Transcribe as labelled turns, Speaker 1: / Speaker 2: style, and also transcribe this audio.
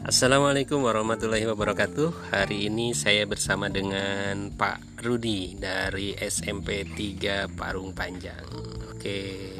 Speaker 1: Assalamualaikum warahmatullahi wabarakatuh. Hari ini saya bersama dengan Pak Rudi dari SMP 3 Parung Panjang. Oke.